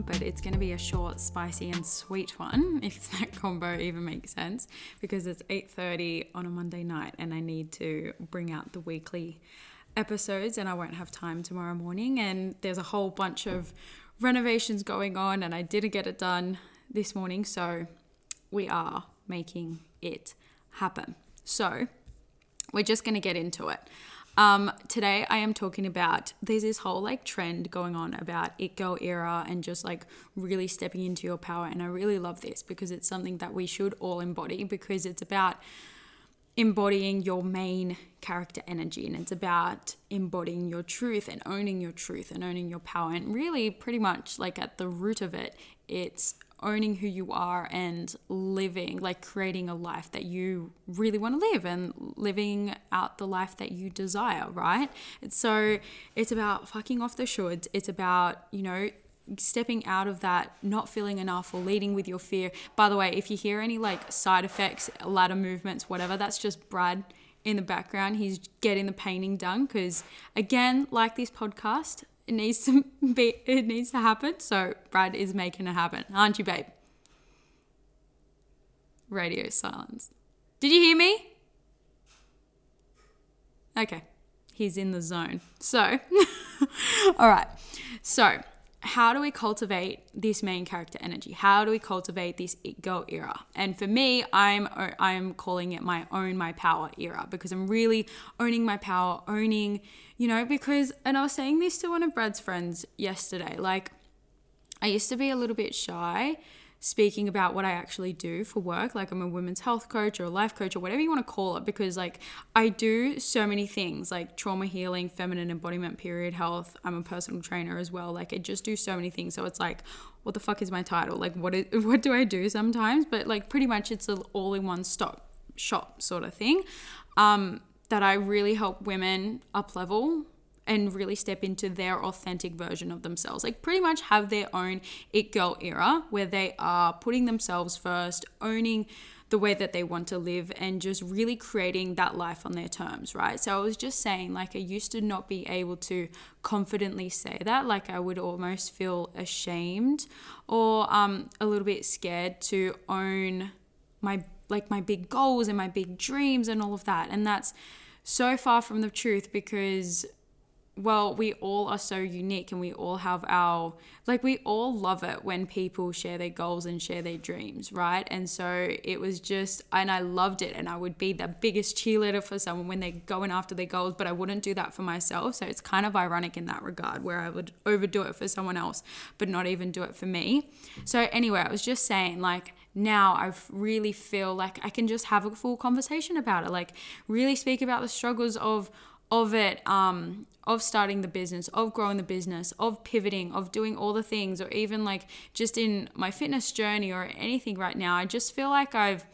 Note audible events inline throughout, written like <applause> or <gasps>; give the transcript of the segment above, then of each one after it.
but it's going to be a short, spicy, and sweet one, <laughs> if that combo even makes sense. Because it's 8:30 on a Monday night, and I need to bring out the weekly episodes, and I won't have time tomorrow morning. And there's a whole bunch of renovations going on, and I didn't get it done this morning, so we are making it happen. So, we're just going to get into it. Um, today, I am talking about there's this whole like trend going on about it girl era and just like really stepping into your power. And I really love this because it's something that we should all embody because it's about embodying your main character energy and it's about embodying your truth and owning your truth and owning your power. And really, pretty much like at the root of it, it's owning who you are and living, like creating a life that you really want to live and living out the life that you desire, right? So it's about fucking off the shoulds. It's about, you know, stepping out of that not feeling enough or leading with your fear. By the way, if you hear any like side effects, ladder movements, whatever, that's just Brad in the background. He's getting the painting done because again, like this podcast, it needs to <laughs> be it needs to happen. So Brad is making it happen, aren't you, babe? Radio silence. Did you hear me? Okay. He's in the zone. So, <laughs> all right. So, how do we cultivate this main character energy? How do we cultivate this it girl era? And for me, I'm I'm calling it my own my power era because I'm really owning my power, owning, you know, because and I was saying this to one of Brad's friends yesterday. Like I used to be a little bit shy speaking about what I actually do for work. Like I'm a women's health coach or a life coach or whatever you want to call it, because like I do so many things like trauma healing, feminine embodiment, period health. I'm a personal trainer as well. Like I just do so many things. So it's like, what the fuck is my title? Like what is, <laughs> what do I do sometimes? But like pretty much it's an all in one stop shop sort of thing. Um, that I really help women up level and really step into their authentic version of themselves. Like, pretty much have their own it girl era where they are putting themselves first, owning the way that they want to live, and just really creating that life on their terms, right? So, I was just saying, like, I used to not be able to confidently say that. Like, I would almost feel ashamed or um, a little bit scared to own my like my big goals and my big dreams and all of that. And that's so far from the truth because well, we all are so unique and we all have our, like, we all love it when people share their goals and share their dreams, right? And so it was just, and I loved it. And I would be the biggest cheerleader for someone when they're going after their goals, but I wouldn't do that for myself. So it's kind of ironic in that regard where I would overdo it for someone else, but not even do it for me. So anyway, I was just saying, like, now I really feel like I can just have a full conversation about it, like, really speak about the struggles of, of it um of starting the business of growing the business of pivoting of doing all the things or even like just in my fitness journey or anything right now i just feel like i've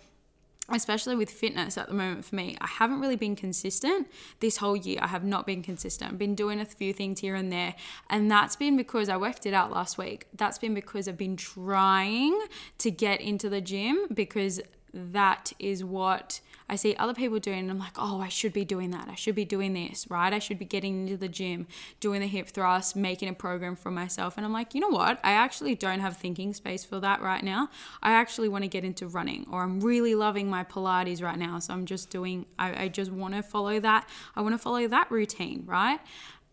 especially with fitness at the moment for me i haven't really been consistent this whole year. I have not been consistent. I've been doing a few things here and there. And that's been because i worked it out last week. That's been because i've been trying to get into the gym because that is what I see other people doing, and I'm like, oh, I should be doing that. I should be doing this, right? I should be getting into the gym, doing the hip thrust, making a program for myself. And I'm like, you know what? I actually don't have thinking space for that right now. I actually want to get into running, or I'm really loving my Pilates right now. So I'm just doing, I, I just want to follow that. I want to follow that routine, right?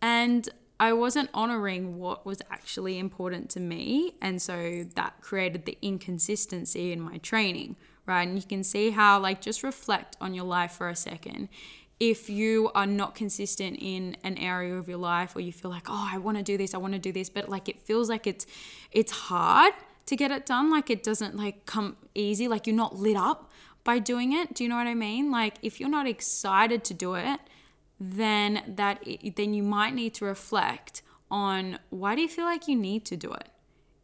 And I wasn't honoring what was actually important to me. And so that created the inconsistency in my training, right? And you can see how, like, just reflect on your life for a second. If you are not consistent in an area of your life, or you feel like, oh, I want to do this, I want to do this, but like it feels like it's it's hard to get it done, like it doesn't like come easy, like you're not lit up by doing it. Do you know what I mean? Like if you're not excited to do it, then that then you might need to reflect on why do you feel like you need to do it?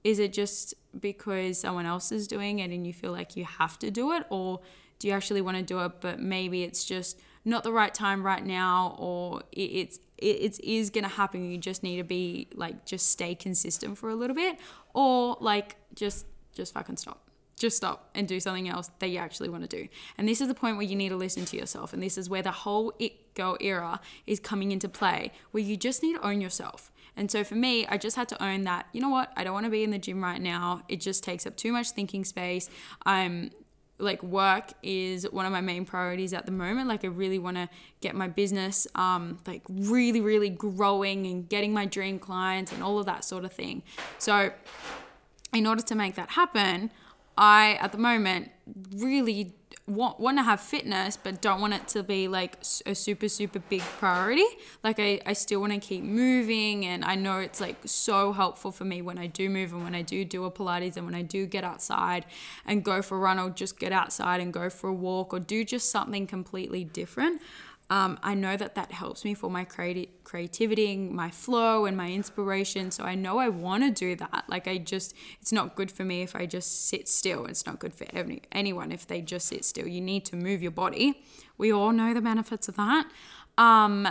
Is it just because someone else is doing it and you feel like you have to do it? Or do you actually want to do it, but maybe it's just not the right time right now or it's it, it is gonna happen you just need to be like just stay consistent for a little bit or like just just fucking stop just stop and do something else that you actually want to do. And this is the point where you need to listen to yourself. And this is where the whole it girl era is coming into play, where you just need to own yourself. And so for me, I just had to own that, you know what, I don't want to be in the gym right now. It just takes up too much thinking space. I'm like work is one of my main priorities at the moment like i really want to get my business um like really really growing and getting my dream clients and all of that sort of thing so in order to make that happen I, at the moment, really want, want to have fitness, but don't want it to be like a super, super big priority. Like, I, I still want to keep moving, and I know it's like so helpful for me when I do move and when I do do a Pilates and when I do get outside and go for a run or just get outside and go for a walk or do just something completely different. Um, I know that that helps me for my creati- creativity, my flow, and my inspiration. So I know I want to do that. Like I just, it's not good for me if I just sit still. It's not good for any, anyone if they just sit still. You need to move your body. We all know the benefits of that. Um,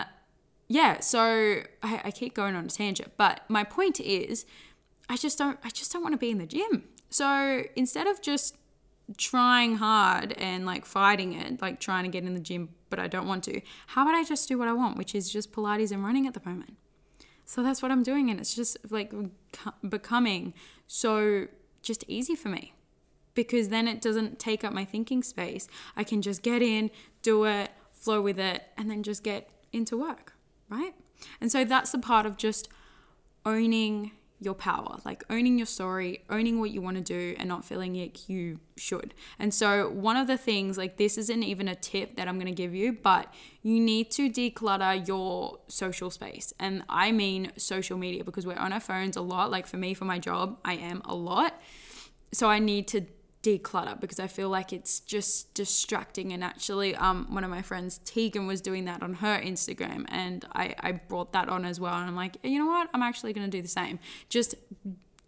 yeah. So I, I keep going on a tangent, but my point is, I just don't, I just don't want to be in the gym. So instead of just trying hard and like fighting it, like trying to get in the gym but I don't want to. How about I just do what I want, which is just Pilates and running at the moment? So that's what I'm doing, and it's just like becoming so just easy for me because then it doesn't take up my thinking space. I can just get in, do it, flow with it, and then just get into work, right? And so that's the part of just owning your power, like owning your story, owning what you want to do, and not feeling like you should. And so, one of the things, like, this isn't even a tip that I'm going to give you, but you need to declutter your social space. And I mean social media because we're on our phones a lot. Like, for me, for my job, I am a lot. So, I need to declutter because I feel like it's just distracting. And actually, um, one of my friends, Tegan, was doing that on her Instagram, and I, I brought that on as well. And I'm like, you know what? I'm actually going to do the same. Just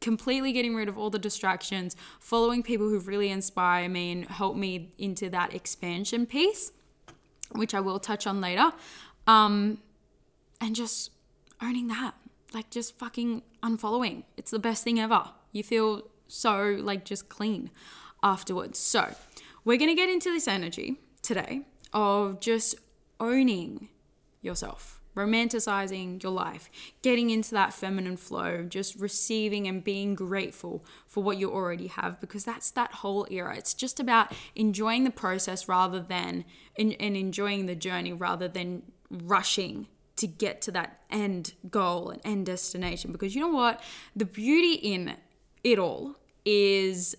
completely getting rid of all the distractions, following people who really inspire me and help me into that expansion piece, which I will touch on later. Um, and just owning that, like just fucking unfollowing. It's the best thing ever. You feel so like just clean afterwards. So, we're going to get into this energy today of just owning yourself, romanticizing your life, getting into that feminine flow, just receiving and being grateful for what you already have because that's that whole era. It's just about enjoying the process rather than and, and enjoying the journey rather than rushing to get to that end goal and end destination because you know what? The beauty in it all is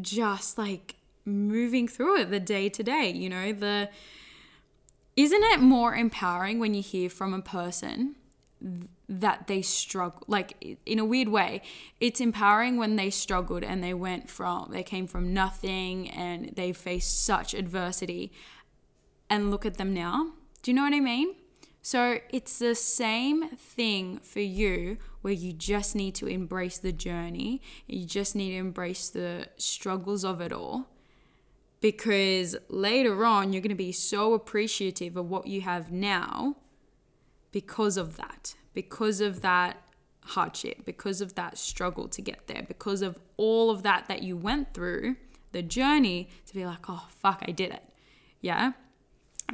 just like moving through it the day to day, you know, the isn't it more empowering when you hear from a person that they struggle like in a weird way it's empowering when they struggled and they went from they came from nothing and they faced such adversity and look at them now? Do you know what i mean so it's the same thing for you where you just need to embrace the journey. You just need to embrace the struggles of it all. Because later on, you're going to be so appreciative of what you have now because of that, because of that hardship, because of that struggle to get there, because of all of that that you went through, the journey to be like, oh, fuck, I did it. Yeah.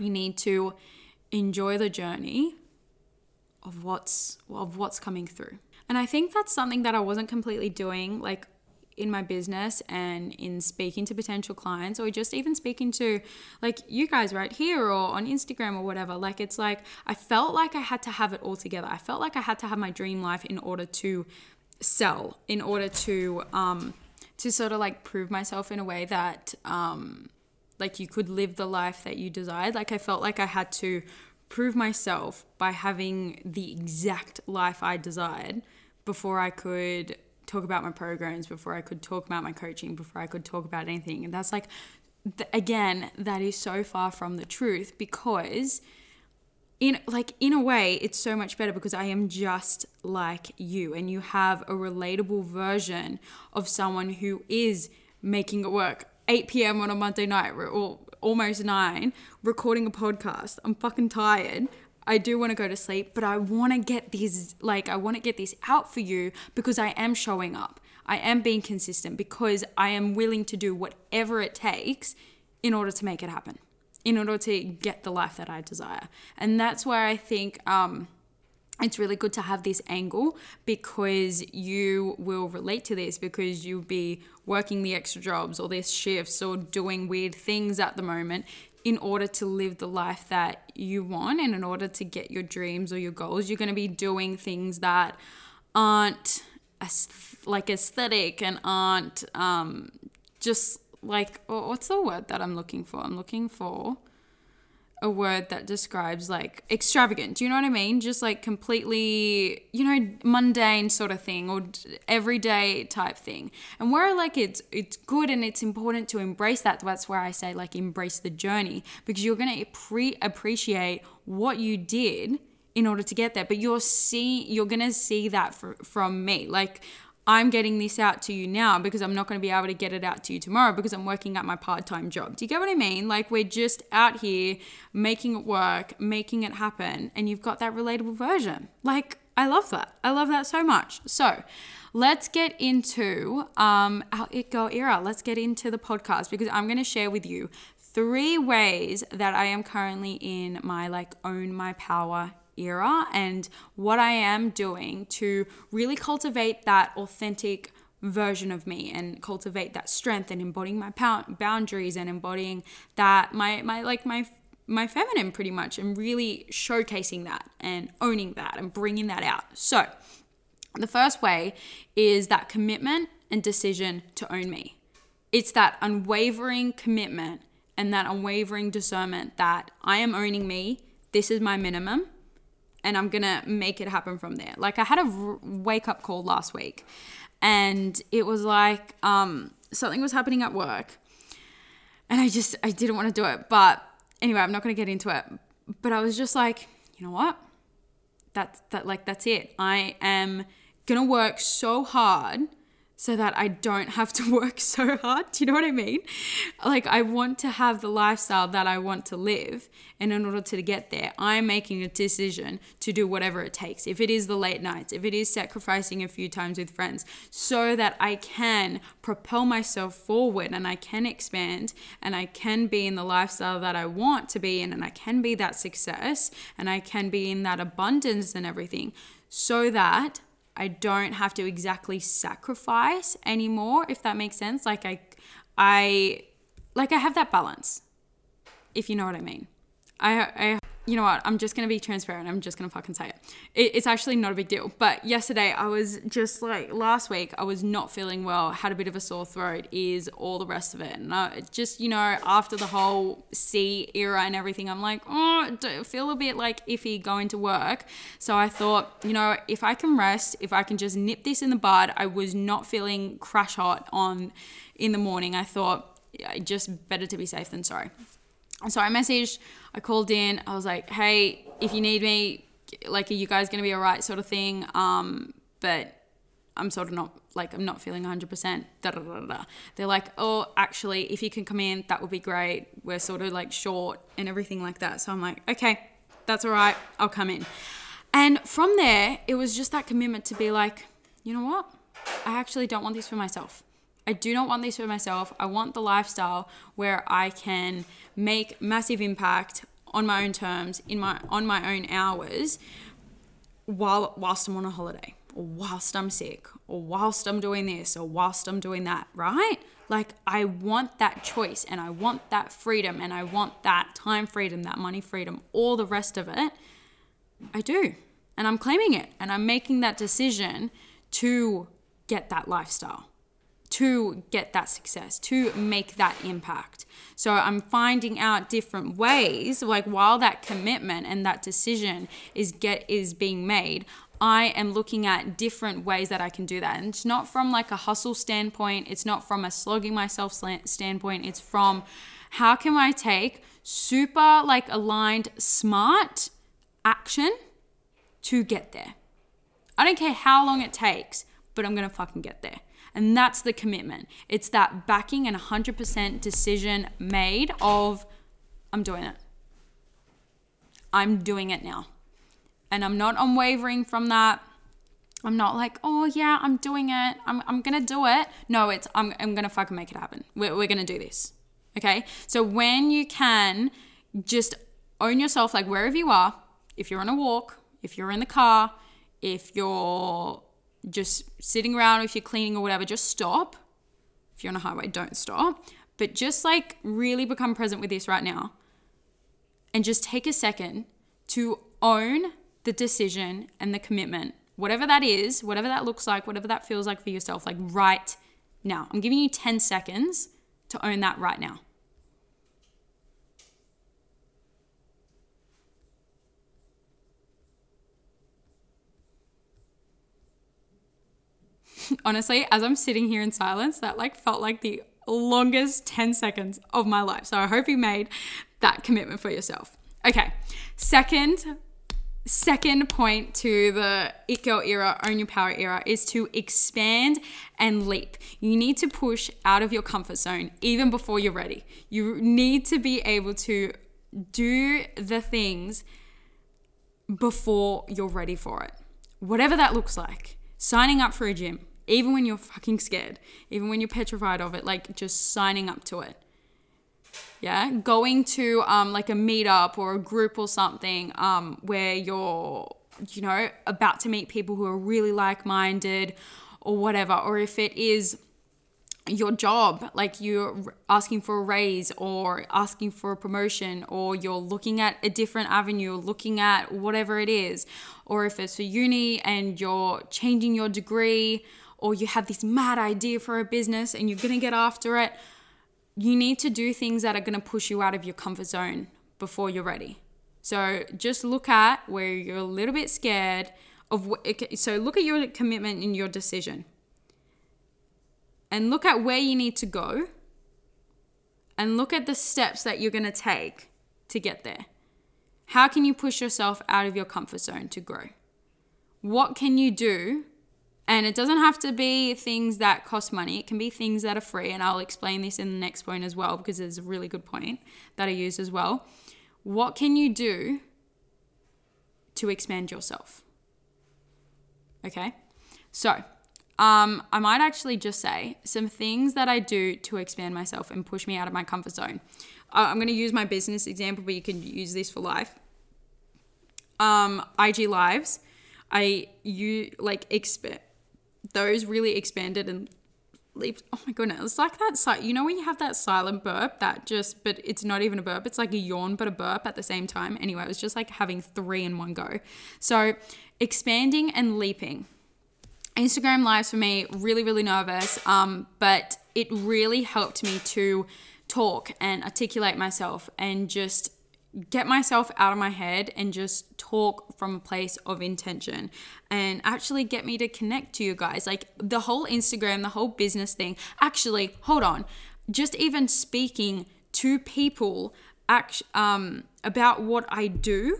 You need to enjoy the journey of what's of what's coming through. And I think that's something that I wasn't completely doing like in my business and in speaking to potential clients or just even speaking to like you guys right here or on Instagram or whatever like it's like I felt like I had to have it all together. I felt like I had to have my dream life in order to sell, in order to um to sort of like prove myself in a way that um like you could live the life that you desired. Like I felt like I had to prove myself by having the exact life I desired before I could talk about my programs, before I could talk about my coaching, before I could talk about anything. And that's like, again, that is so far from the truth because in like in a way it's so much better because I am just like you and you have a relatable version of someone who is making it work 8 p.m. on a Monday night or almost 9 recording a podcast. I'm fucking tired. I do want to go to sleep, but I want to get these like I want to get this out for you because I am showing up. I am being consistent because I am willing to do whatever it takes in order to make it happen, in order to get the life that I desire. And that's where I think um, it's really good to have this angle because you will relate to this because you'll be working the extra jobs or this shifts or doing weird things at the moment in order to live the life that you want and in order to get your dreams or your goals. You're going to be doing things that aren't like aesthetic and aren't um, just like what's the word that i'm looking for? I'm looking for a word that describes like extravagant. Do you know what I mean? Just like completely, you know, mundane sort of thing or everyday type thing. And where like it's it's good and it's important to embrace that. That's where I say like embrace the journey because you're gonna pre appreciate what you did in order to get there. But you're see you're gonna see that from me. Like I'm getting this out to you now because I'm not going to be able to get it out to you tomorrow because I'm working at my part time job. Do you get what I mean? Like, we're just out here making it work, making it happen, and you've got that relatable version. Like, I love that. I love that so much. So, let's get into um, our It Girl era. Let's get into the podcast because I'm going to share with you three ways that I am currently in my like own my power era and what I am doing to really cultivate that authentic version of me and cultivate that strength and embodying my boundaries and embodying that my my like my my feminine pretty much and really showcasing that and owning that and bringing that out. So, the first way is that commitment and decision to own me. It's that unwavering commitment and that unwavering discernment that I am owning me. This is my minimum and I'm gonna make it happen from there. Like I had a r- wake up call last week, and it was like um, something was happening at work, and I just I didn't want to do it. But anyway, I'm not gonna get into it. But I was just like, you know what? That's that like that's it. I am gonna work so hard so that I don't have to <laughs> work so hard. Do you know what I mean? Like, I want to have the lifestyle that I want to live. And in order to get there, I'm making a decision to do whatever it takes. If it is the late nights, if it is sacrificing a few times with friends, so that I can propel myself forward and I can expand and I can be in the lifestyle that I want to be in and I can be that success and I can be in that abundance and everything so that I don't have to exactly sacrifice anymore, if that makes sense. Like I I like I have that balance. If you know what I mean. I I you know what? I'm just gonna be transparent. I'm just gonna fucking say it. it. It's actually not a big deal. But yesterday, I was just like last week. I was not feeling well. Had a bit of a sore throat. Is all the rest of it. And uh, I, just you know, after the whole C era and everything, I'm like, oh, I feel a bit like iffy going to work. So I thought, you know, if I can rest, if I can just nip this in the bud. I was not feeling crash hot on in the morning. I thought, yeah, just better to be safe than sorry. So I messaged, I called in, I was like, hey, if you need me, like, are you guys gonna be all right, sort of thing. Um, but I'm sort of not like I'm not feeling 100%. Da, da, da, da. They're like, oh, actually, if you can come in, that would be great. We're sort of like short and everything like that. So I'm like, okay, that's all right. I'll come in. And from there, it was just that commitment to be like, you know what? I actually don't want this for myself. I do not want this for myself. I want the lifestyle where I can make massive impact on my own terms in my on my own hours while whilst I'm on a holiday or whilst I'm sick or whilst I'm doing this or whilst I'm doing that, right? Like I want that choice and I want that freedom and I want that time freedom, that money freedom, all the rest of it. I do. And I'm claiming it and I'm making that decision to get that lifestyle to get that success, to make that impact. So I'm finding out different ways, like while that commitment and that decision is get is being made, I am looking at different ways that I can do that. And it's not from like a hustle standpoint, it's not from a slogging myself standpoint, it's from how can I take super like aligned, smart action to get there. I don't care how long it takes, but I'm gonna fucking get there. And that's the commitment. It's that backing and 100% decision made of, I'm doing it. I'm doing it now. And I'm not unwavering from that. I'm not like, oh yeah, I'm doing it. I'm, I'm gonna do it. No, it's I'm, I'm gonna fucking make it happen. We're, we're gonna do this. Okay. So when you can just own yourself, like wherever you are, if you're on a walk, if you're in the car, if you're just sitting around, if you're cleaning or whatever, just stop. If you're on a highway, don't stop. But just like really become present with this right now and just take a second to own the decision and the commitment, whatever that is, whatever that looks like, whatever that feels like for yourself, like right now. I'm giving you 10 seconds to own that right now. <laughs> Honestly, as I'm sitting here in silence, that like felt like the longest 10 seconds of my life. So I hope you made that commitment for yourself. Okay. Second second point to the it girl era own your power era is to expand and leap you need to push out of your comfort zone even before you're ready you need to be able to do the things before you're ready for it whatever that looks like signing up for a gym even when you're fucking scared. Even when you're petrified of it like just signing up to it. Yeah? Going to um, like a meetup or a group or something um, where you're you know about to meet people who are really like-minded or whatever. Or if it is your job like you're asking for a raise or asking for a promotion or you're looking at a different avenue looking at whatever it is. Or if it's for uni and you're changing your degree or you have this mad idea for a business and you're going to get after it you need to do things that are going to push you out of your comfort zone before you're ready. So just look at where you're a little bit scared of so look at your commitment in your decision. And look at where you need to go. And look at the steps that you're going to take to get there. How can you push yourself out of your comfort zone to grow? What can you do and it doesn't have to be things that cost money. It can be things that are free. And I'll explain this in the next point as well because there's a really good point that I use as well. What can you do to expand yourself? Okay. So, um, I might actually just say some things that I do to expand myself and push me out of my comfort zone. I'm going to use my business example, but you can use this for life. Um, IG lives, I you like expect those really expanded and leaped. Oh my goodness, it's like that. Si- you know when you have that silent burp that just, but it's not even a burp. It's like a yawn but a burp at the same time. Anyway, it was just like having three in one go. So expanding and leaping. Instagram lives for me really really nervous, um, but it really helped me to talk and articulate myself and just get myself out of my head and just talk from a place of intention and actually get me to connect to you guys. Like the whole Instagram, the whole business thing. Actually, hold on. Just even speaking to people act, um, about what I do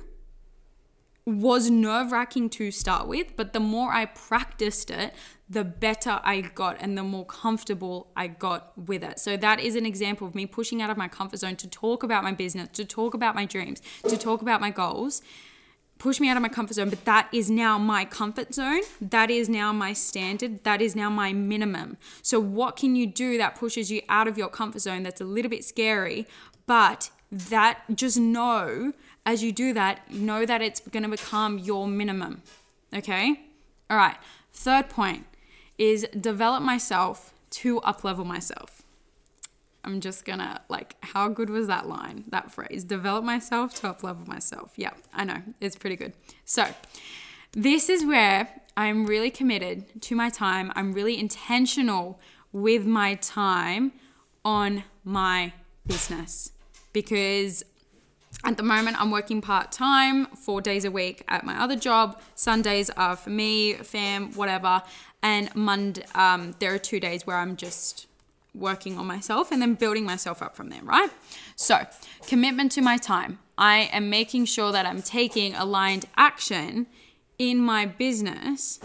was nerve wracking to start with, but the more I practiced it, the better I got and the more comfortable I got with it. So, that is an example of me pushing out of my comfort zone to talk about my business, to talk about my dreams, to talk about my goals. Push me out of my comfort zone, but that is now my comfort zone. That is now my standard. That is now my minimum. So, what can you do that pushes you out of your comfort zone that's a little bit scary, but that just know as you do that, know that it's going to become your minimum. Okay? All right. Third point is develop myself to uplevel myself. I'm just gonna like, how good was that line, that phrase? Develop myself to uplevel myself. Yeah, I know, it's pretty good. So, this is where I'm really committed to my time. I'm really intentional with my time on my business because at the moment, I'm working part time, four days a week at my other job. Sundays are for me, fam, whatever. And Monday, um, there are two days where I'm just working on myself and then building myself up from there, right? So, commitment to my time. I am making sure that I'm taking aligned action in my business.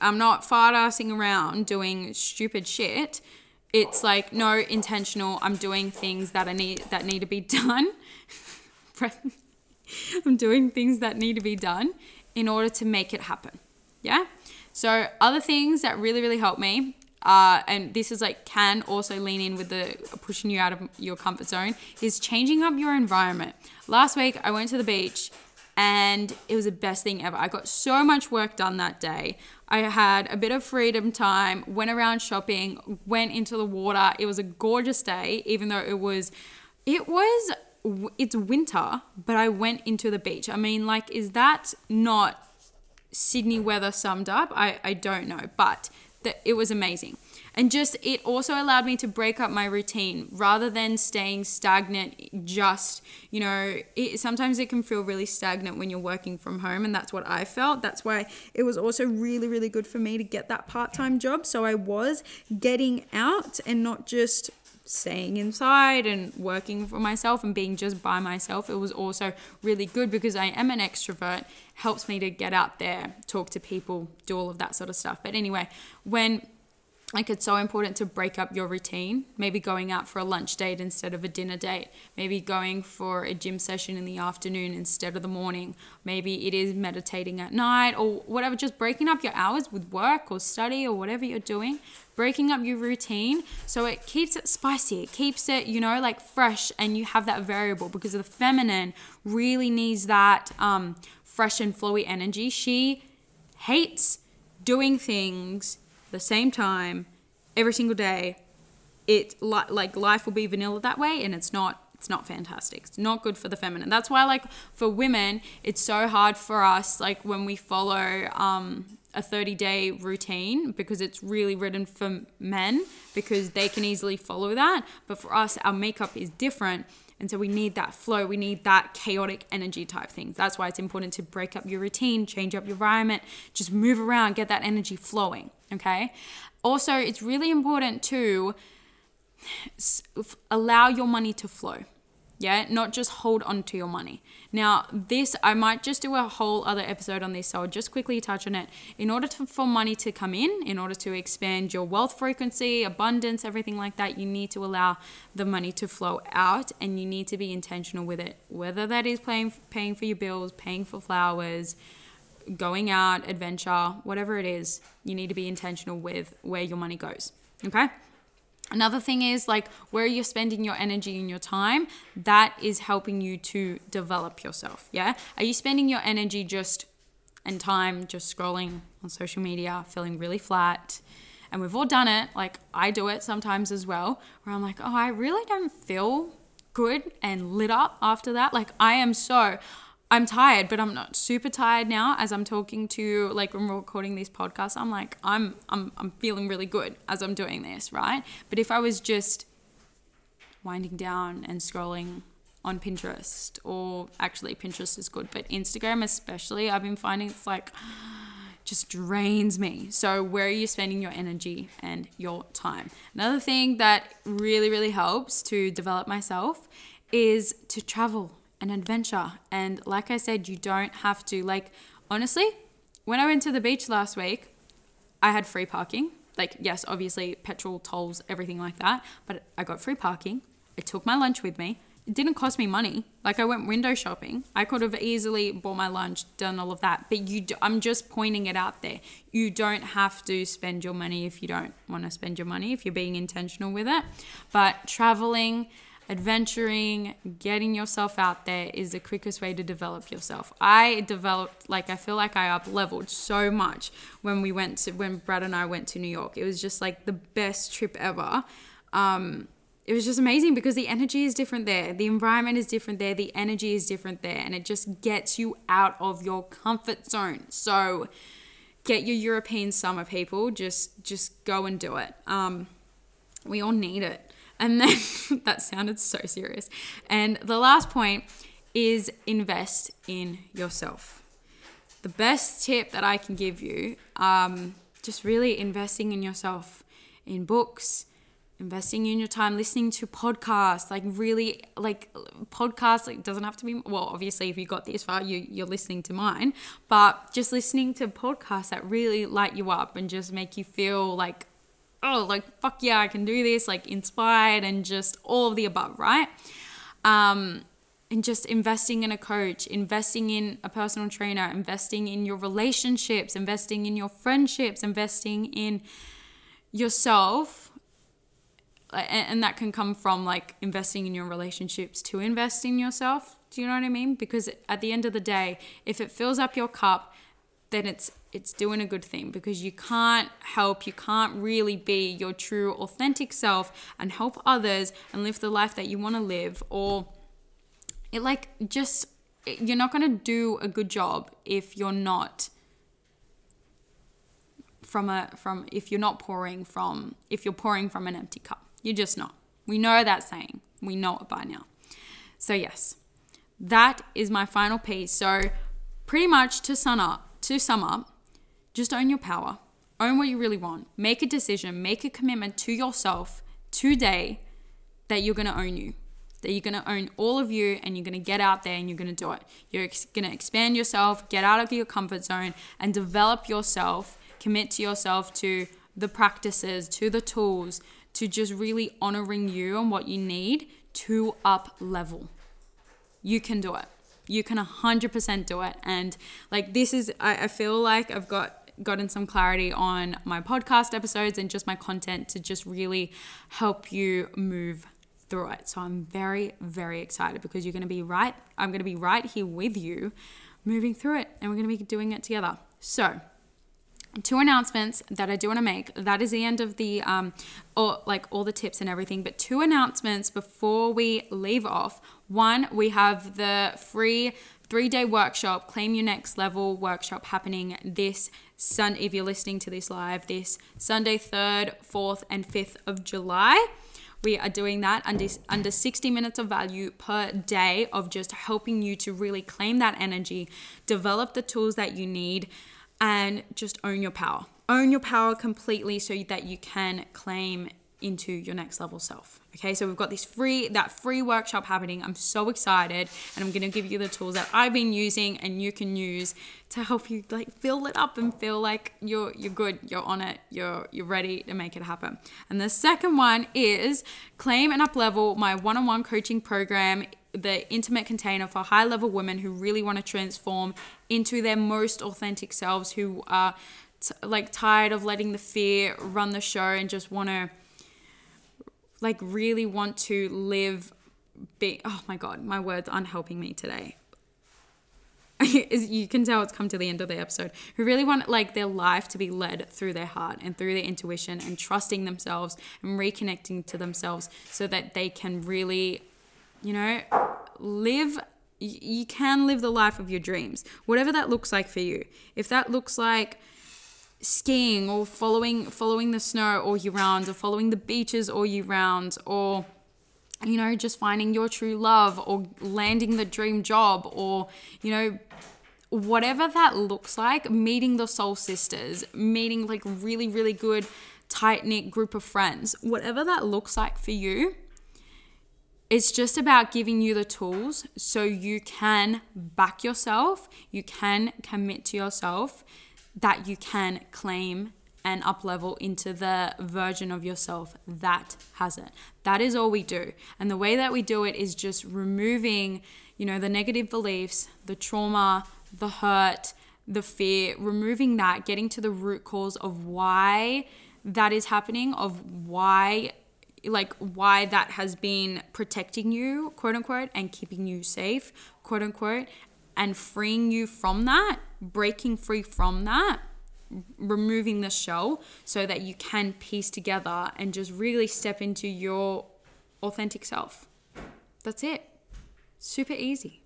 I'm not fart around doing stupid shit. It's like no intentional. I'm doing things that I need that need to be <laughs> done I'm doing things that need to be done in order to make it happen. Yeah? So, other things that really, really help me, uh, and this is like can also lean in with the pushing you out of your comfort zone, is changing up your environment. Last week, I went to the beach and it was the best thing ever. I got so much work done that day. I had a bit of freedom time, went around shopping, went into the water. It was a gorgeous day, even though it was, it was, it's winter, but I went into the beach. I mean, like, is that not Sydney weather summed up? I, I don't know, but the, it was amazing and just it also allowed me to break up my routine rather than staying stagnant just you know it, sometimes it can feel really stagnant when you're working from home and that's what i felt. That's why it was also really really good for me to get that part-time job. So i was getting out and not just staying inside and working for myself and being just by myself. It was also really good because i am an extrovert. Helps me to get out there talk to people do all of that sort of stuff. But anyway when like it's so important to break up your routine. Maybe going out for a lunch date instead of a dinner date. Maybe going for a gym session in the afternoon instead of the morning. Maybe it is meditating at night or whatever. Just breaking up your hours with work or study or whatever you're doing. Breaking up your routine so it keeps it spicy. It keeps it you know like fresh and you have that variable because the feminine really needs that um, fresh and flowy energy. She hates doing things the same time every single day it like life will be vanilla that way and it's not it's not fantastic it's not good for the feminine that's why like for women it's so hard for us like when we follow um a 30 day routine because it's really written for men because they can easily follow that but for us our makeup is different and so we need that flow, we need that chaotic energy type things. That's why it's important to break up your routine, change up your environment, just move around, get that energy flowing. Okay. Also, it's really important to allow your money to flow yeah? Not just hold on to your money. Now this i might just do a whole other episode on this so i'll just quickly touch on it. In order to, for money to come in in order to expand your wealth frequency abundance everything like that you need to allow the money to flow out and you need to be intentional with it. Whether that is paying paying for your bills paying for flowers going out adventure whatever it is you need to be intentional with where your money goes okay Another thing is like where you're spending your energy and your time, that is helping you to develop yourself. Yeah. Are you spending your energy just and time just scrolling on social media, feeling really flat? And we've all done it. Like I do it sometimes as well, where I'm like, oh, I really don't feel good and lit up after that. Like I am so I'm tired, but I'm not super tired now as I'm talking to like when we're recording these podcasts. I'm like I'm I'm I'm feeling really good as I'm doing this, right? But if I was just winding down and scrolling on Pinterest or actually Pinterest is good, but Instagram especially, I've been finding it's like <gasps> just drains me. So where are you spending your energy and your time? Another thing that really really helps to develop myself is to travel an adventure. And like I said, you don't have to. Like, honestly, when I went to the beach last week, I had free parking. Like, yes, obviously, petrol, tolls, everything like that. But I got free parking. I took my lunch with me. It didn't cost me money. Like, I went window shopping. I could have easily bought my lunch, done all of that. But you, do, I'm just pointing it out there. You don't have to spend your money if you don't want to spend your money, if you're being intentional with it. But traveling, adventuring, getting yourself out there is the quickest way to develop yourself. I developed like I feel like I up leveled so much when we went to when Brad and I went to New York. It was just like the best trip ever. Um, it was just amazing because the energy is different there, the environment is different there, the energy is different there, and it just gets you out of your comfort zone. So get your European summer people, just just go and do it. Um, we all need it. And then <laughs> that sounded so serious. And the last point is invest in yourself. The best tip that I can give you, um, just really investing in yourself, in books, investing in your time, listening to podcasts, like really like podcasts, like doesn't have to be well, obviously if you got this far, you you're listening to mine, but just listening to podcasts that really light you up and just make you feel like oh, like, fuck yeah, I can do this, like inspired and just all of the above, right? Um, in just investing in a coach, investing in a personal trainer, investing in your relationships, investing in your friendships, investing in yourself. And that can come from like investing in your relationships to invest in yourself. Do you know what I mean? Because at the end of the day, if it fills up your cup, then it's it's doing a good thing because you can't help, you can't really be your true authentic self and help others and live the life that you want to live or it like just you're not going to do a good job if you're not from a from if you're not pouring from if you're pouring from an empty cup. You're just not. We know that saying. We know it by now. So yes. That is my final piece. So pretty much to sum up to sum up just own your power own what you really want make a decision make a commitment to yourself today that you're going to own you that you're going to own all of you and you're going to get out there and you're going to do it. You're ex- going to expand yourself, get out of your comfort zone, and develop yourself. Commit to yourself to the practices, to the tools, to just really honoring you and what you need to up level. You can do it. You can 100% do it. And like, this is, I, I feel like I've got gotten some clarity on my podcast episodes and just my content to just really help you move through it. So I'm very, very excited because you're going to be right. I'm going to be right here with you moving through it and we're going to be doing it together. So, two announcements that I do want to make. That is the end of the um or like all the tips and everything, but two announcements before we leave off. One, we have the free 3-day workshop, Claim Your Next Level workshop happening this Sun if you're listening to this live, this Sunday 3rd, 4th and 5th of July. We are doing that under, under 60 minutes of value per day of just helping you to really claim that energy, develop the tools that you need, and just own your power. Own your power completely so that you can claim into your next level self. Okay, so we've got this free that free workshop happening. I'm so excited, and I'm gonna give you the tools that I've been using and you can use to help you like fill it up and feel like you're you're good, you're on it, you're you're ready to make it happen. And the second one is claim and up level my one-on-one coaching program the intimate container for high level women who really want to transform into their most authentic selves who are t- like tired of letting the fear run the show and just want to like really want to live Be- Oh my God, my words aren't helping me today. <laughs> you can tell it's come to the end of the episode who really want like their life to be led through their heart and through their intuition and trusting themselves and reconnecting to themselves so that they can really you know live you can live the life of your dreams. Whatever that looks like for you. If that looks like skiing or following following the snow all year round or following the beaches all year round or you know just finding your true love or landing the dream job or you know whatever that looks like meeting the soul sisters meeting like really really good tight knit group of friends whatever that looks like for you it's just about giving you the tools so you can back yourself you can commit to yourself that you can claim and up level into the version of yourself that has it. That is all we do. And the way that we do it is just removing, you know, the negative beliefs, the trauma, the hurt, the fear, removing that, getting to the root cause of why that is happening, of why like why that has been protecting you, quote unquote, and keeping you safe, quote unquote, and freeing you from that, breaking free from that, removing the shell so that you can piece together and just really step into your authentic self. That's it. Super easy.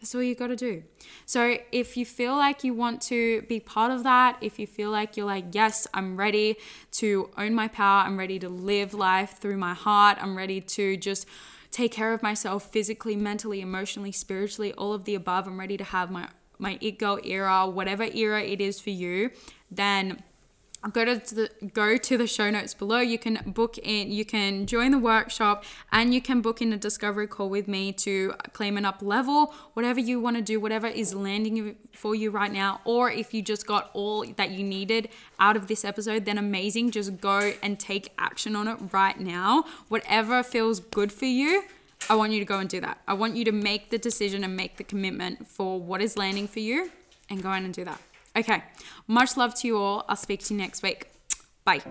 That's all you got to do. So, if you feel like you want to be part of that, if you feel like you're like, yes, I'm ready to own my power, I'm ready to live life through my heart, I'm ready to just take care of myself physically, mentally, emotionally, spiritually, all of the above. I'm ready to have my my it girl era, whatever era it is for you, then go to the go to the show notes below you can book in you can join the workshop and you can book in a discovery call with me to claim an up level whatever you want to do whatever is landing for you right now or if you just got all that you needed out of this episode then amazing just go and take action on it right now whatever feels good for you I want you to go and do that. I want you to make the decision and make the commitment for what is landing for you and go in and do that. Okay, much love to you all. I'll speak to you next week. Bye.